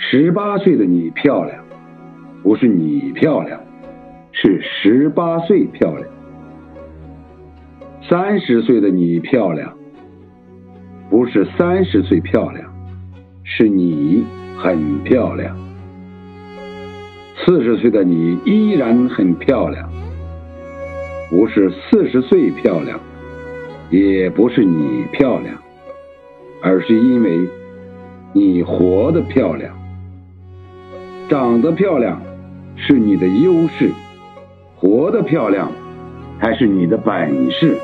十八岁的你漂亮，不是你漂亮，是十八岁漂亮。三十岁的你漂亮，不是三十岁漂亮，是你很漂亮。四十岁的你依然很漂亮，不是四十岁漂亮，也不是你漂亮，而是因为你活得漂亮。长得漂亮是你的优势，活得漂亮才是你的本事。